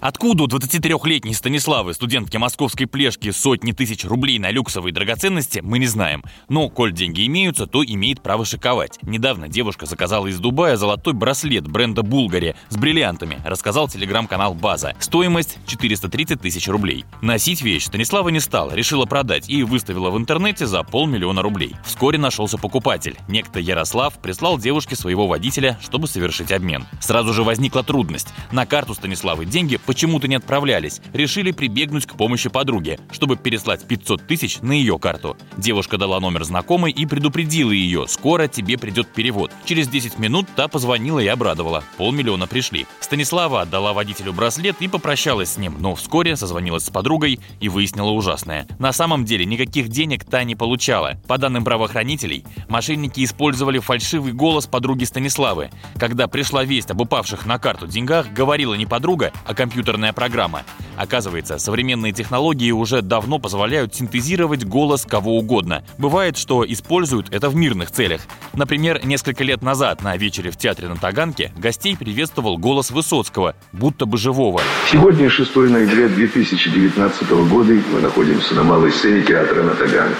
Откуда у 23-летней Станиславы, студентки московской плешки, сотни тысяч рублей на люксовые драгоценности, мы не знаем. Но, коль деньги имеются, то имеет право шиковать. Недавно девушка заказала из Дубая золотой браслет бренда Булгари с бриллиантами, рассказал телеграм-канал База. Стоимость 430 тысяч рублей. Носить вещь Станислава не стала, решила продать и выставила в интернете за полмиллиона рублей. Вскоре нашелся покупатель. Некто Ярослав прислал девушке своего водителя, чтобы совершить обмен. Сразу же возникла трудность. На карту Станиславы деньги почему-то не отправлялись, решили прибегнуть к помощи подруги, чтобы переслать 500 тысяч на ее карту. Девушка дала номер знакомой и предупредила ее, скоро тебе придет перевод. Через 10 минут та позвонила и обрадовала. Полмиллиона пришли. Станислава отдала водителю браслет и попрощалась с ним, но вскоре созвонилась с подругой и выяснила ужасное. На самом деле никаких денег та не получала. По данным правоохранителей, мошенники использовали фальшивый голос подруги Станиславы. Когда пришла весть об упавших на карту деньгах, говорила не подруга, а компьютер компьютерная программа. Оказывается, современные технологии уже давно позволяют синтезировать голос кого угодно. Бывает, что используют это в мирных целях. Например, несколько лет назад на вечере в театре на Таганке гостей приветствовал голос Высоцкого, будто бы живого. Сегодня 6 ноября 2019 года, мы находимся на малой сцене театра на Таганке.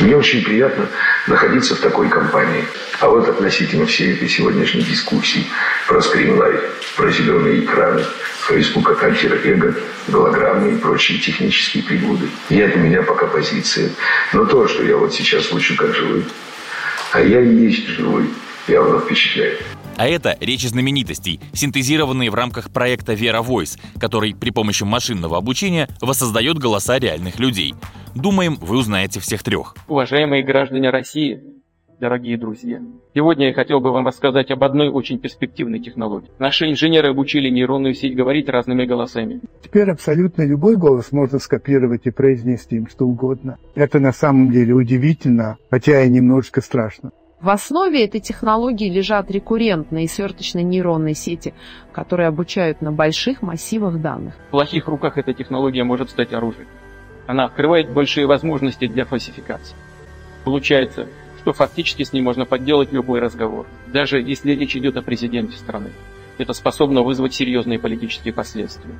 Мне очень приятно находиться в такой компании. А вот относительно всей этой сегодняшней дискуссии про скринлайф, про зеленые экраны, Фейсбука, Альтера Эго, голограммы и прочие технические пригоды. Нет у меня пока позиции. Но то, что я вот сейчас звучу как живой, а я и есть живой, явно впечатляет. А это речи знаменитостей, синтезированные в рамках проекта Vera Voice, который при помощи машинного обучения воссоздает голоса реальных людей. Думаем, вы узнаете всех трех. Уважаемые граждане России, дорогие друзья. Сегодня я хотел бы вам рассказать об одной очень перспективной технологии. Наши инженеры обучили нейронную сеть говорить разными голосами. Теперь абсолютно любой голос можно скопировать и произнести им что угодно. Это на самом деле удивительно, хотя и немножко страшно. В основе этой технологии лежат рекуррентные и сверточные нейронные сети, которые обучают на больших массивах данных. В плохих руках эта технология может стать оружием. Она открывает большие возможности для фальсификации. Получается, что фактически с ней можно подделать любой разговор, даже если речь идет о президенте страны. Это способно вызвать серьезные политические последствия.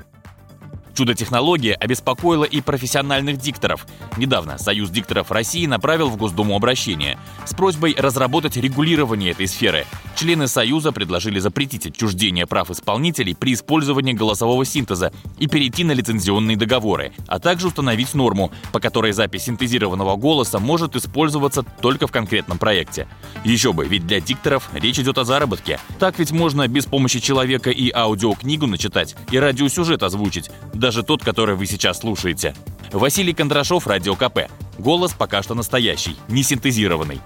Чудо-технология обеспокоила и профессиональных дикторов. Недавно Союз дикторов России направил в Госдуму обращение с просьбой разработать регулирование этой сферы. Члены Союза предложили запретить отчуждение прав исполнителей при использовании голосового синтеза и перейти на лицензионные договоры, а также установить норму, по которой запись синтезированного голоса может использоваться только в конкретном проекте. Еще бы, ведь для дикторов речь идет о заработке. Так ведь можно без помощи человека и аудиокнигу начитать, и радиосюжет озвучить, даже тот, который вы сейчас слушаете. Василий Кондрашов, Радио КП. Голос пока что настоящий, не синтезированный.